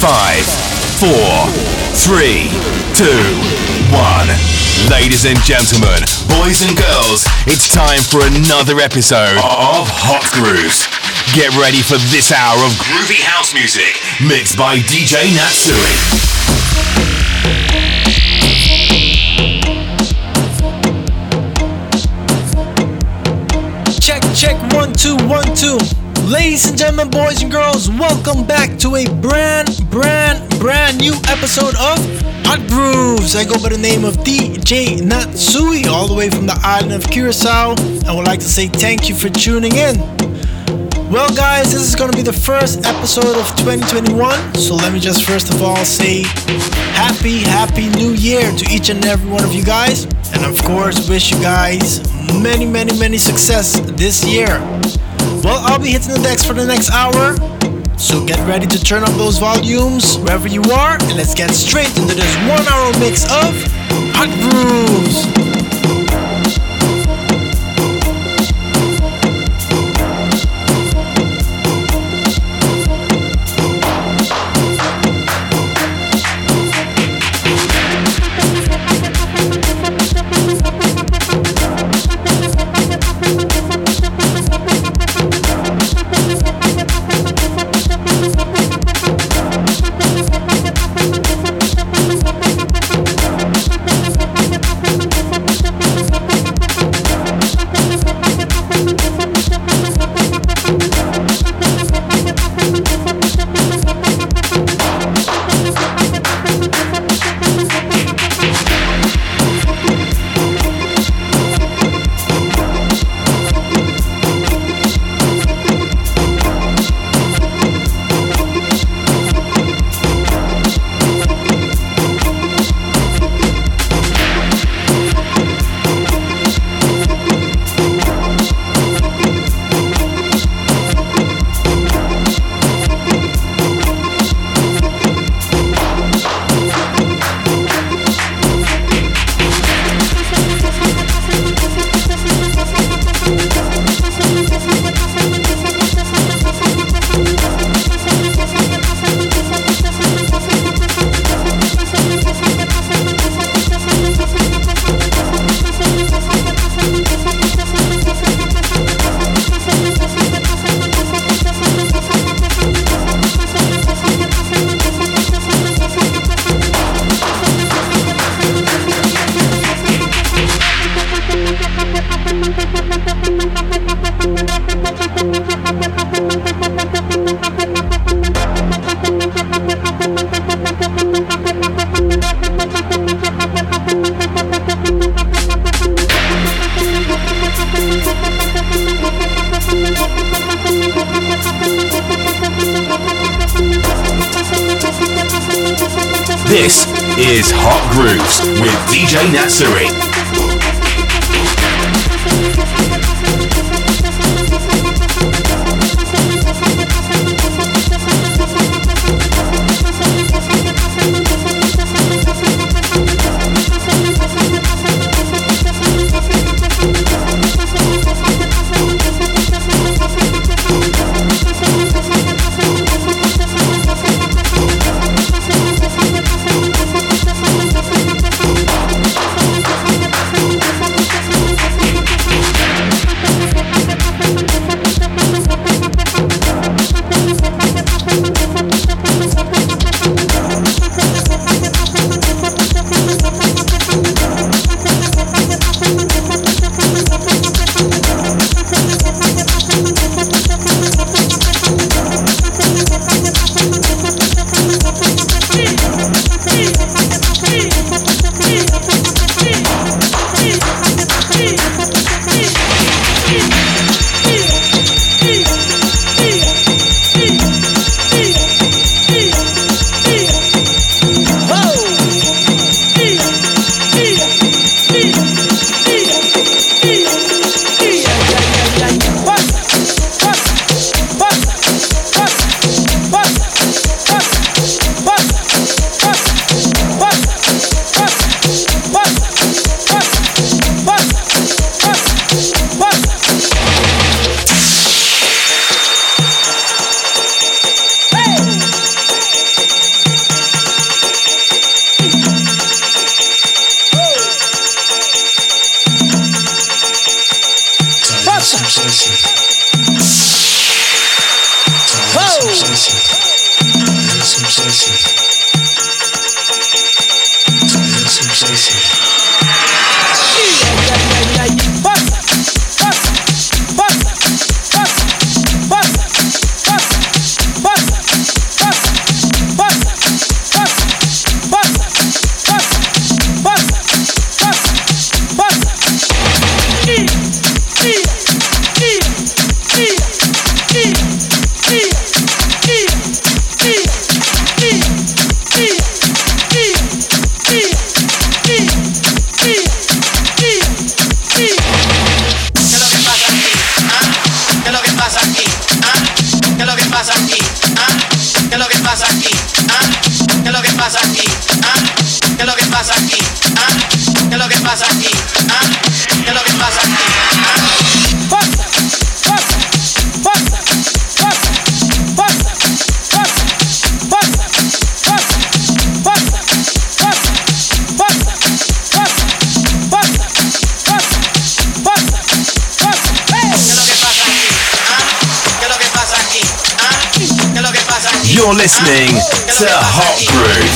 Five, four, three, two, one. Ladies and gentlemen, boys and girls, it's time for another episode of Hot Grooves. Get ready for this hour of groovy house music mixed by DJ Natsuj. Check, check, one, two, one, two. Ladies and gentlemen, boys and girls, welcome back to a brand, brand, brand new episode of Hot Grooves. I go by the name of DJ Natsuj, all the way from the island of Curacao. and would like to say thank you for tuning in. Well, guys, this is going to be the first episode of 2021. So let me just first of all say happy, happy new year to each and every one of you guys. And of course, wish you guys many, many, many success this year. Well, I'll be hitting the decks for the next hour. So get ready to turn up those volumes wherever you are. And let's get straight into this one hour mix of Hot Grooves. Listening to Hot Grooves.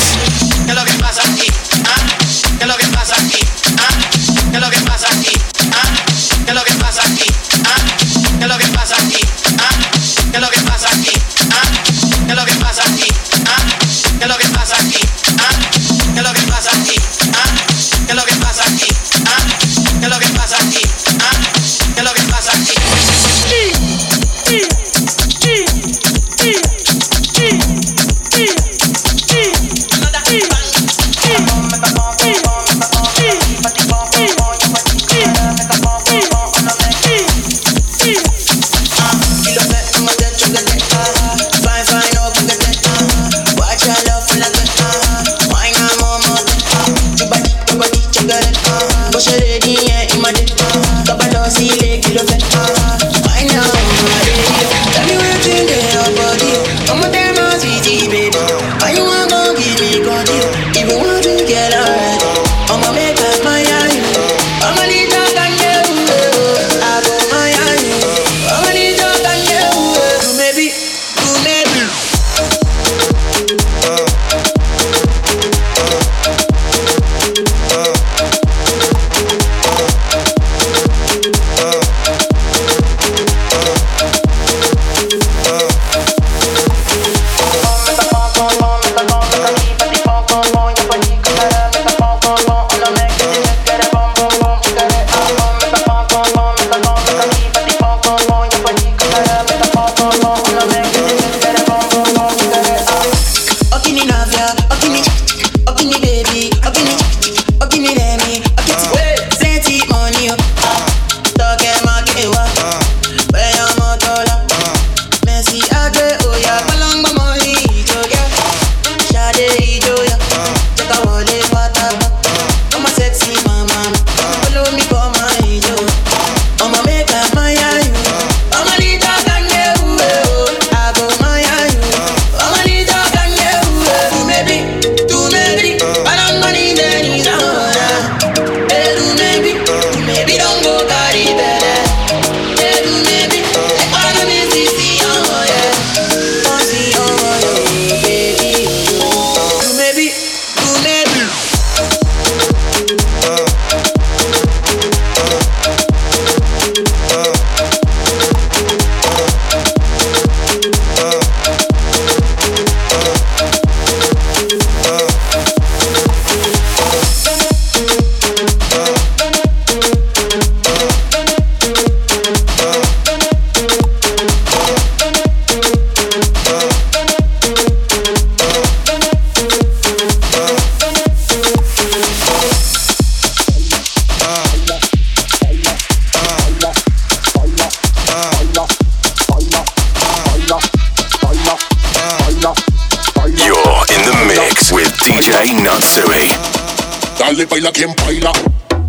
Dale, baila quien baila,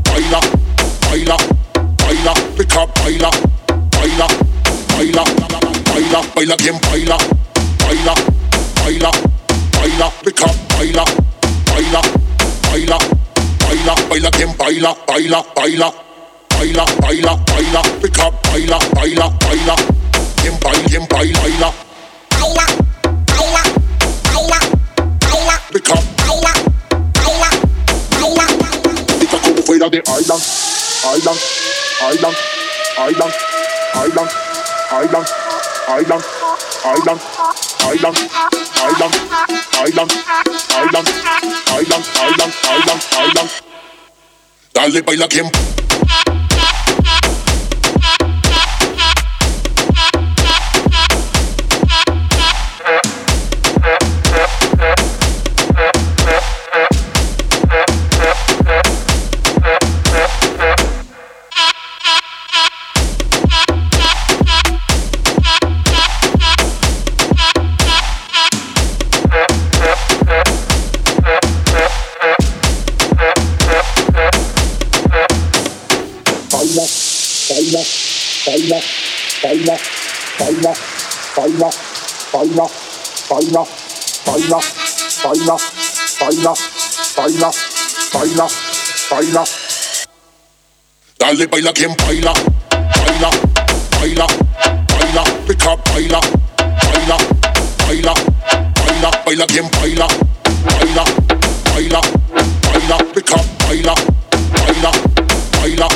baila, baila, baila, pica, baila, baila, baila, baila, baila quien baila, baila, baila, baila, pica, baila, baila, baila, baila, baila quien baila, baila, baila, baila, baila, baila, island, island, island, island, island, island, island, island, island, island, island, island, island, island, island. Dale baila quien baila, baila, baila, baila, baila, baila, baila, baila. Dale baila quien baila, baila, baila, baila, pica baila, baila, baila, baila, baila, quien baila, baila, baila, baila, pica, baila, baila, baila,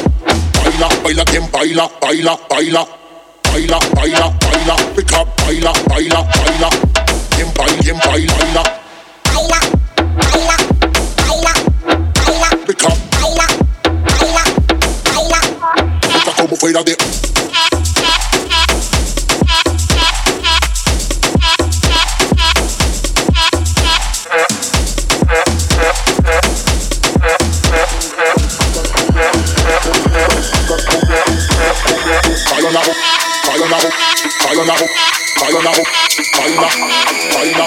baila, baila, quien baila, baila, baila, baila, baila, baila, pica, baila, baila, baila, quien baila, quien baila, baila, baila, baila, baila, baila, pica, baila, baila, baila, pica como fuera de baila, baila, baila, baila,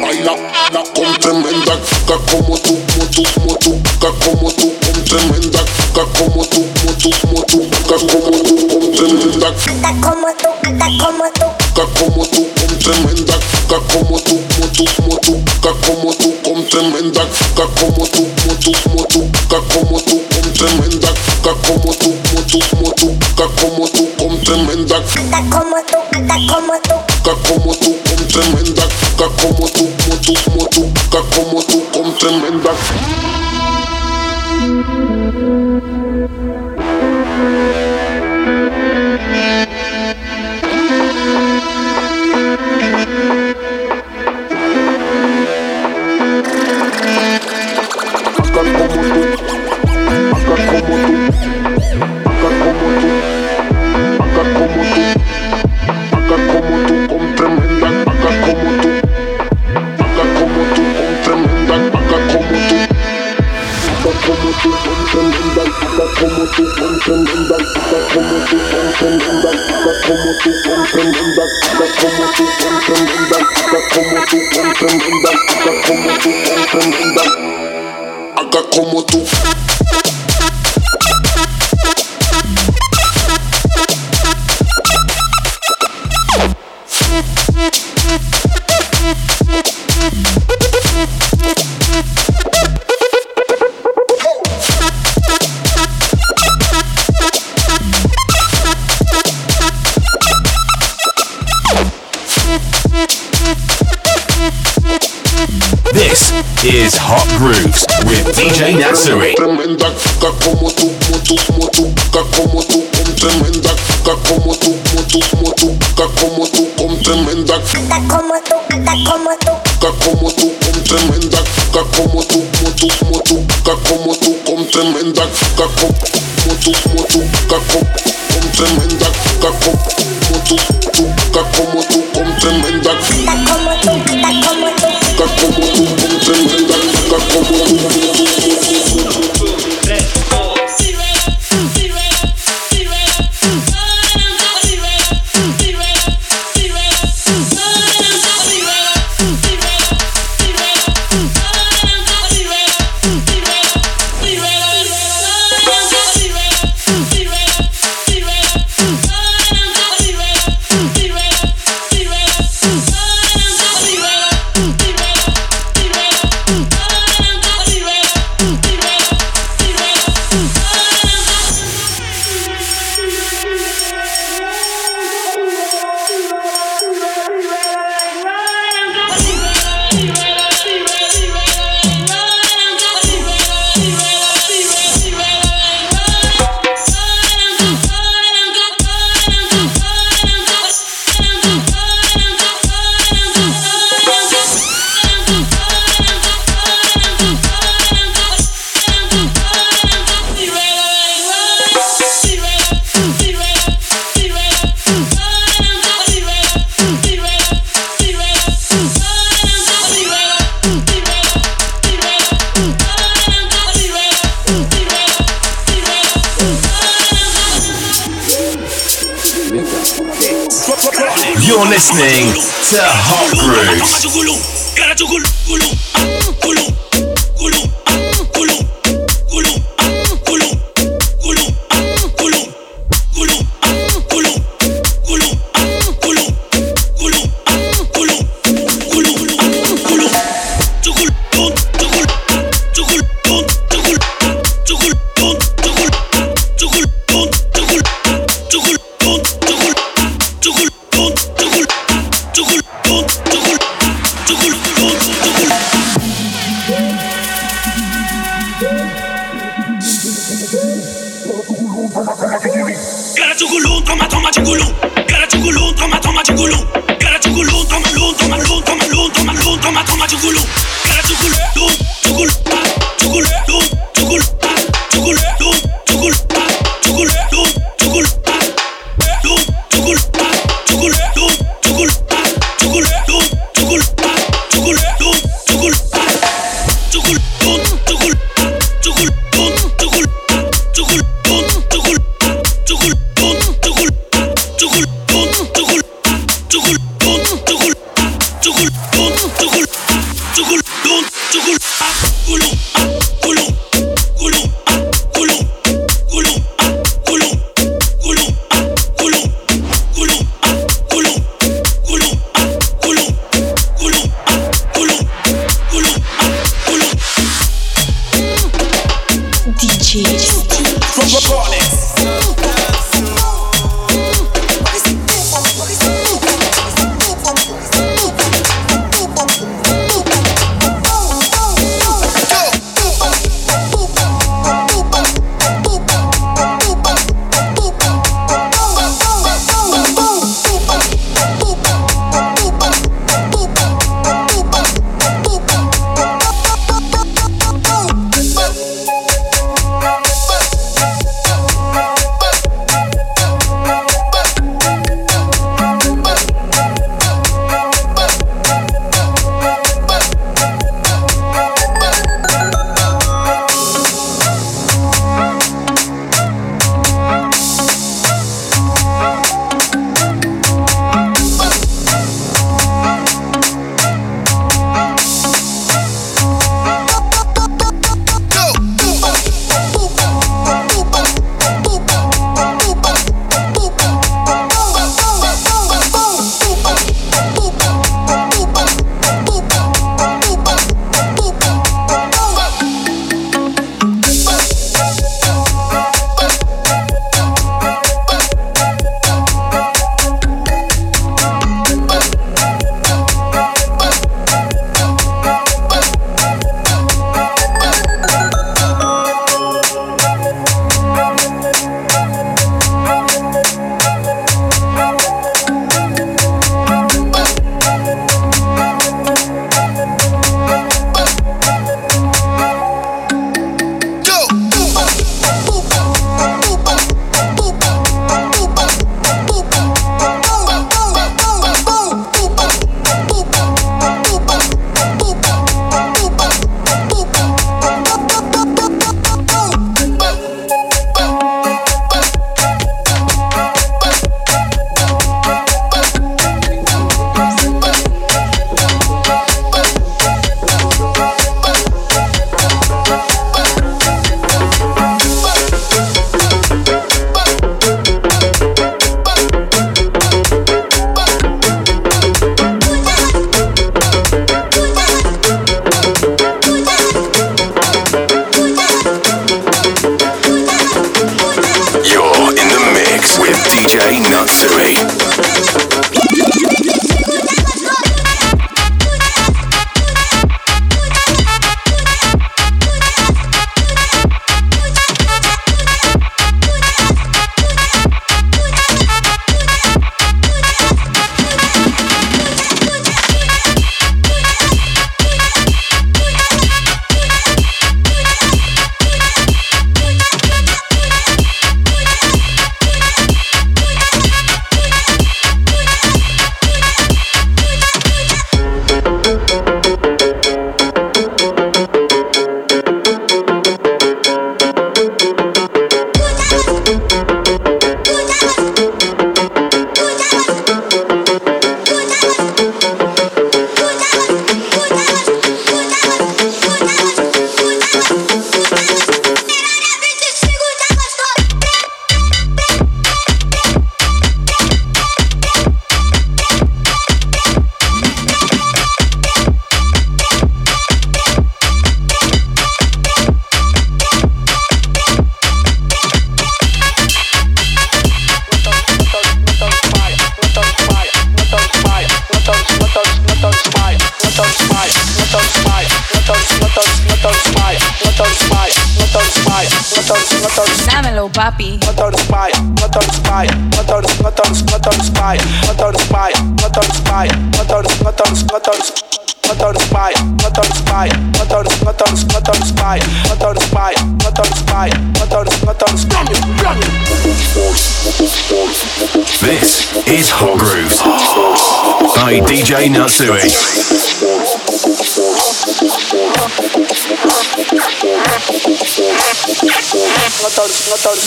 baila, la con tremenda caca como tú, como tú, como tú, como tú, con tremenda como tú, como tú, como tú, como tú, con tremenda como tú, como tú, como tú, con tremenda como tú, como tú, como tú, como tú, con como tú, como tú, como tú tremenda.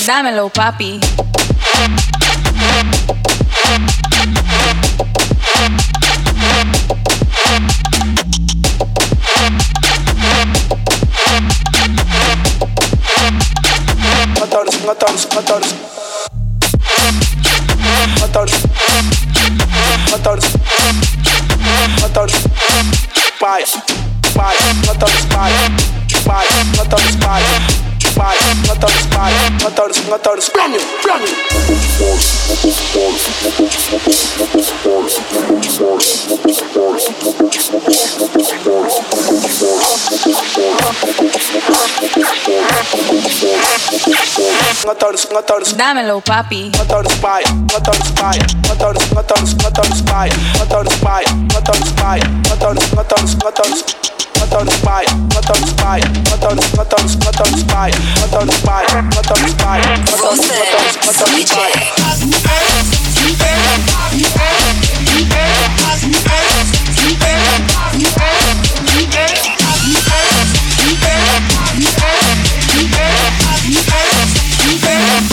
Dámelo, papi. Motores, motores, motores. Motores. Motores. Motores. Motores. my thought is brand new, brand new. Dámelo, papi not on fire. Yeah.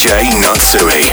DJ Natsuj.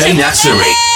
DJ Natsuj.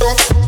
Thank you.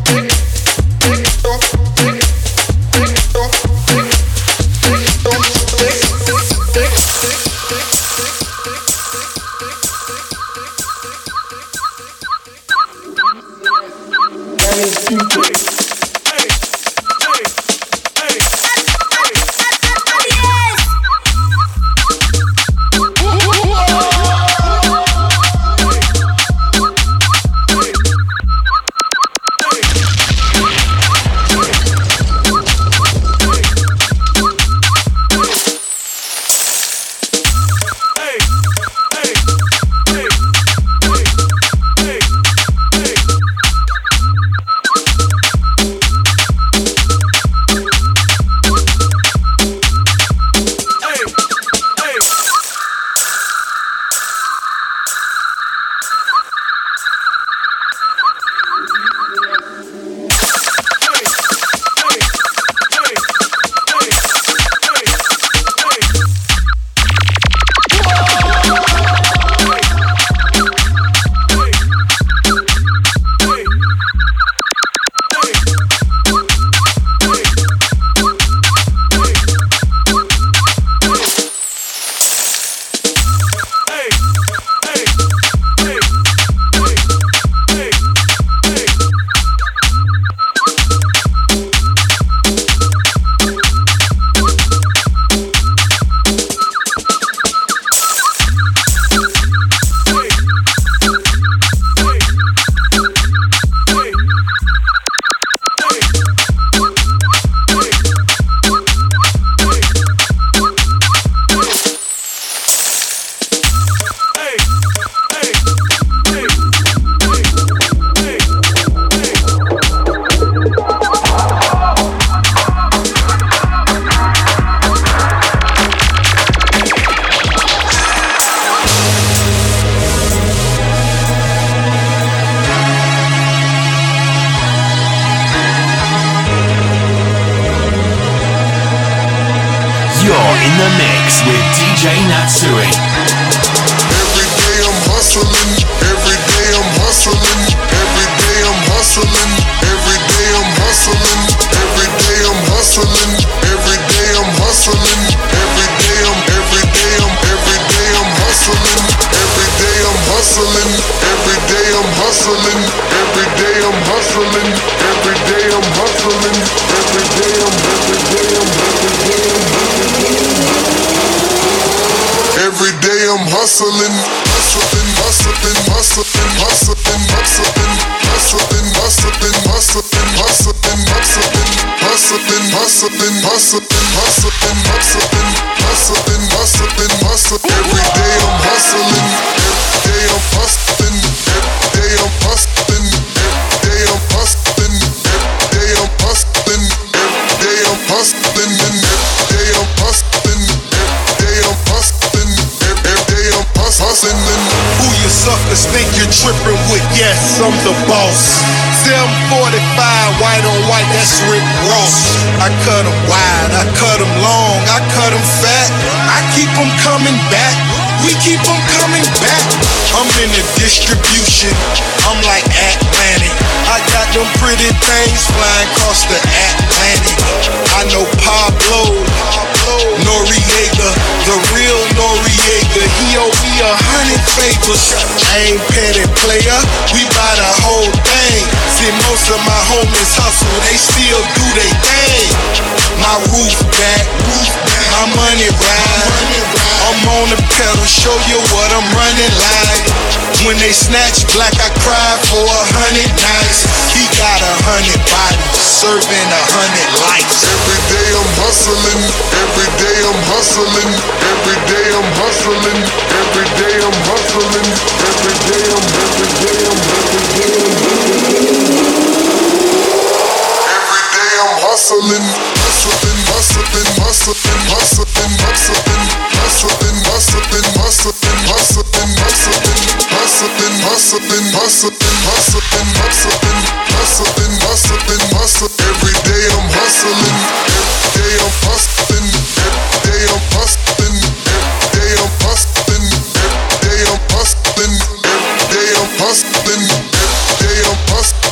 Pretty things flying across the Atlantic. I know Pablo, Noriega, the real Noriega. He owe me a hundred favors. I ain't petty player, we buy the whole thing. See, most of my homies hustle, they still do they thing. My roof back, roof back, my money ride. I'm on the pedal, show you what I'm running like. When they snatch black, I cry for a hundred nights. He got a hundred bodies, serving a hundred lives. Every day I'm hustling, every day I'm hustling, every day I'm hustling, every day I'm hustling. Every day I'm hustling. Every day I'm hustling. Every day I'm hustling day I'm hustling, every day I'm hustling, every day I'm hustling,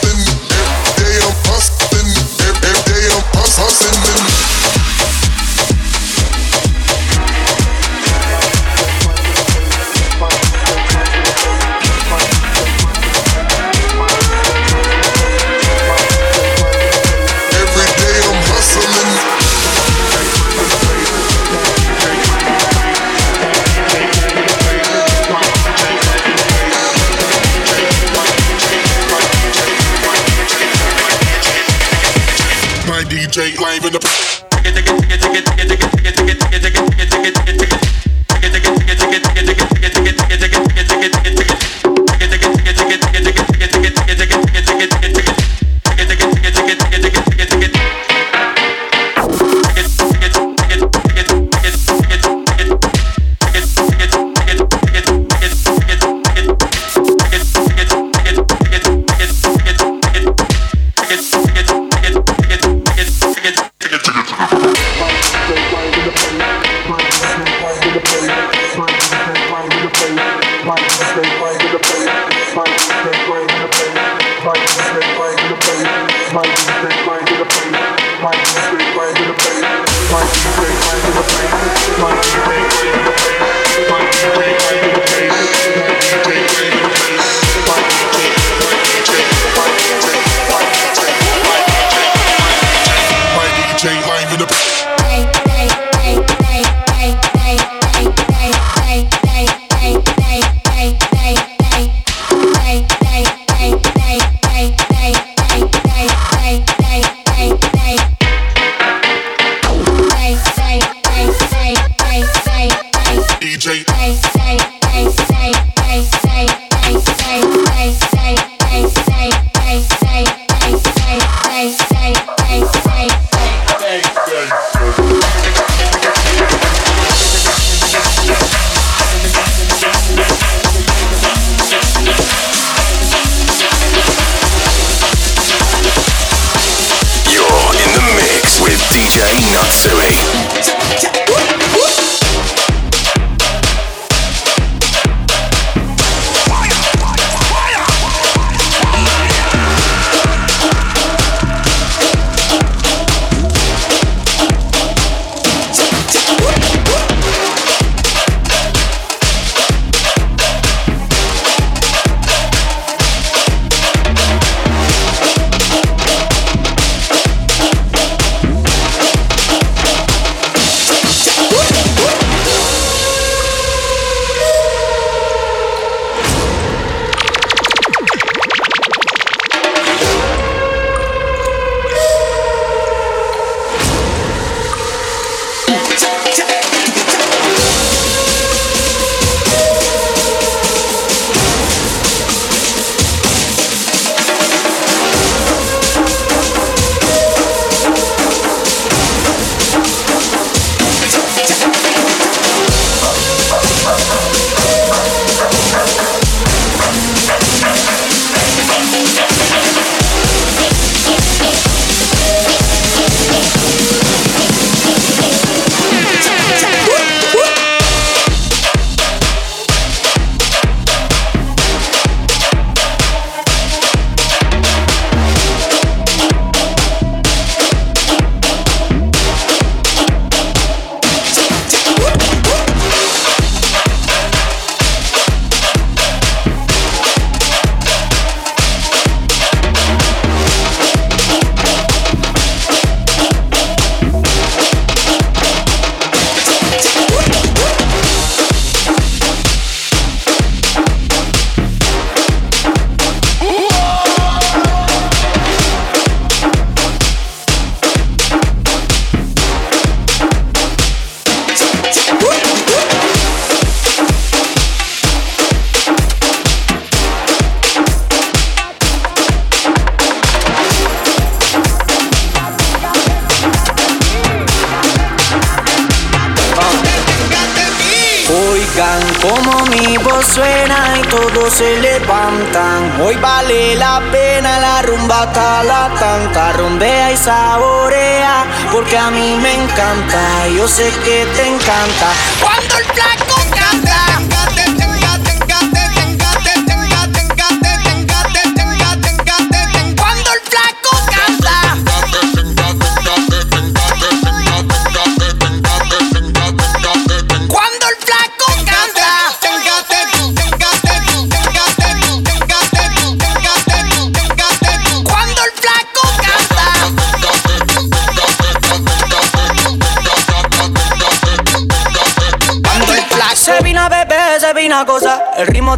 como mi voz suena y todos se levantan. Hoy vale la pena la rumba la tanta. Rumbea y saborea porque a mí me encanta. Yo sé que te encanta. Cuando el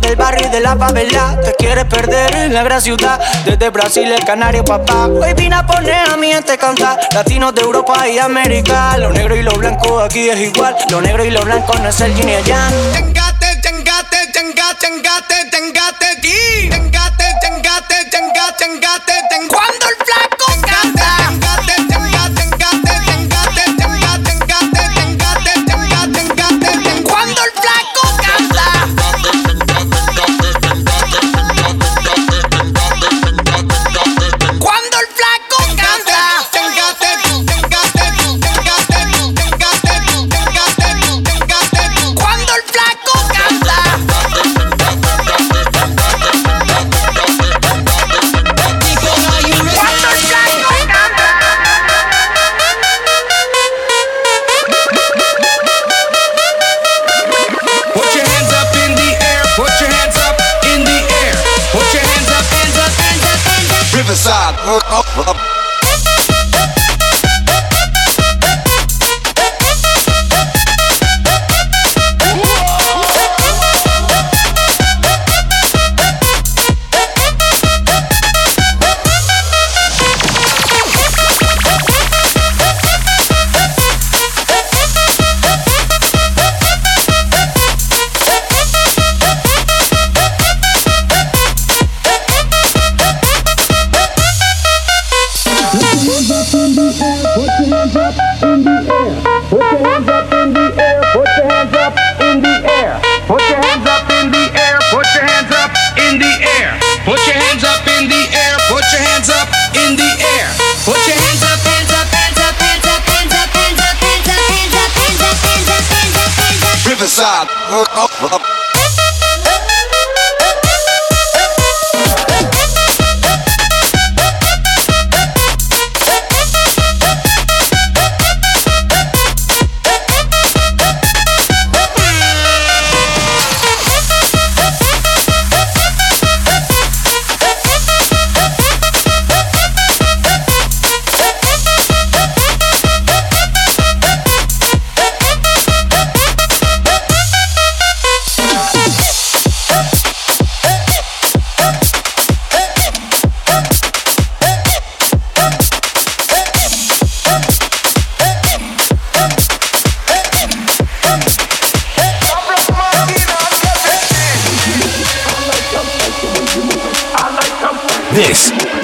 del barrio y de la favela. Te quieres perder en la gran ciudad, desde Brasil, el canario, papá. Hoy vine a poner a mi gente cantar, latinos de Europa y América. Lo negro y lo blanco aquí es igual, lo negro y lo blanco no es el yin y yang.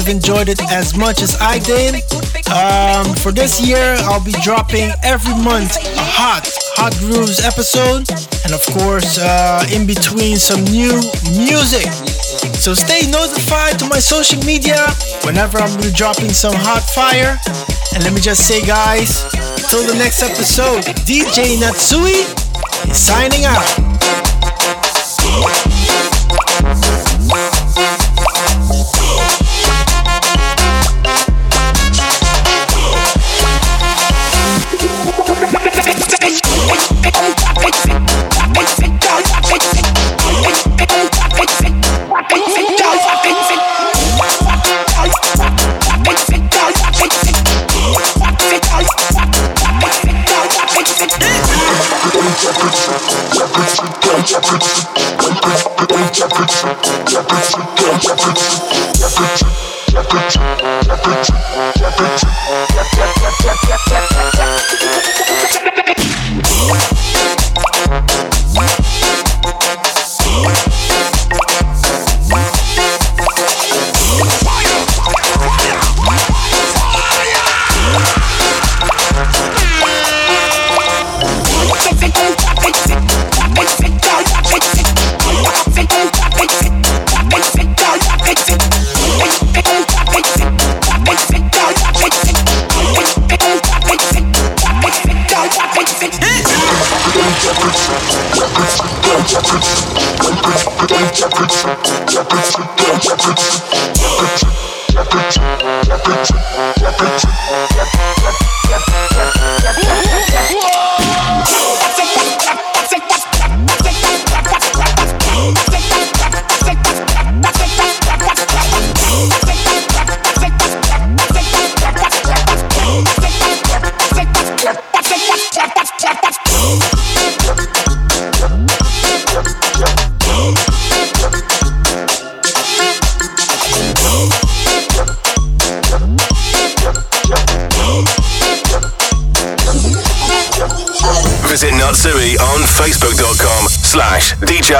have enjoyed it as much as I did. Um, for this year, I'll be dropping every month a hot, hot grooves episode, and of course, uh, in between some new music. So stay notified to my social media whenever I'm dropping some hot fire. And let me just say, guys, till the next episode, DJ Natsuj is signing out.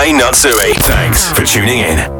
Natsuj. Thanks for tuning in.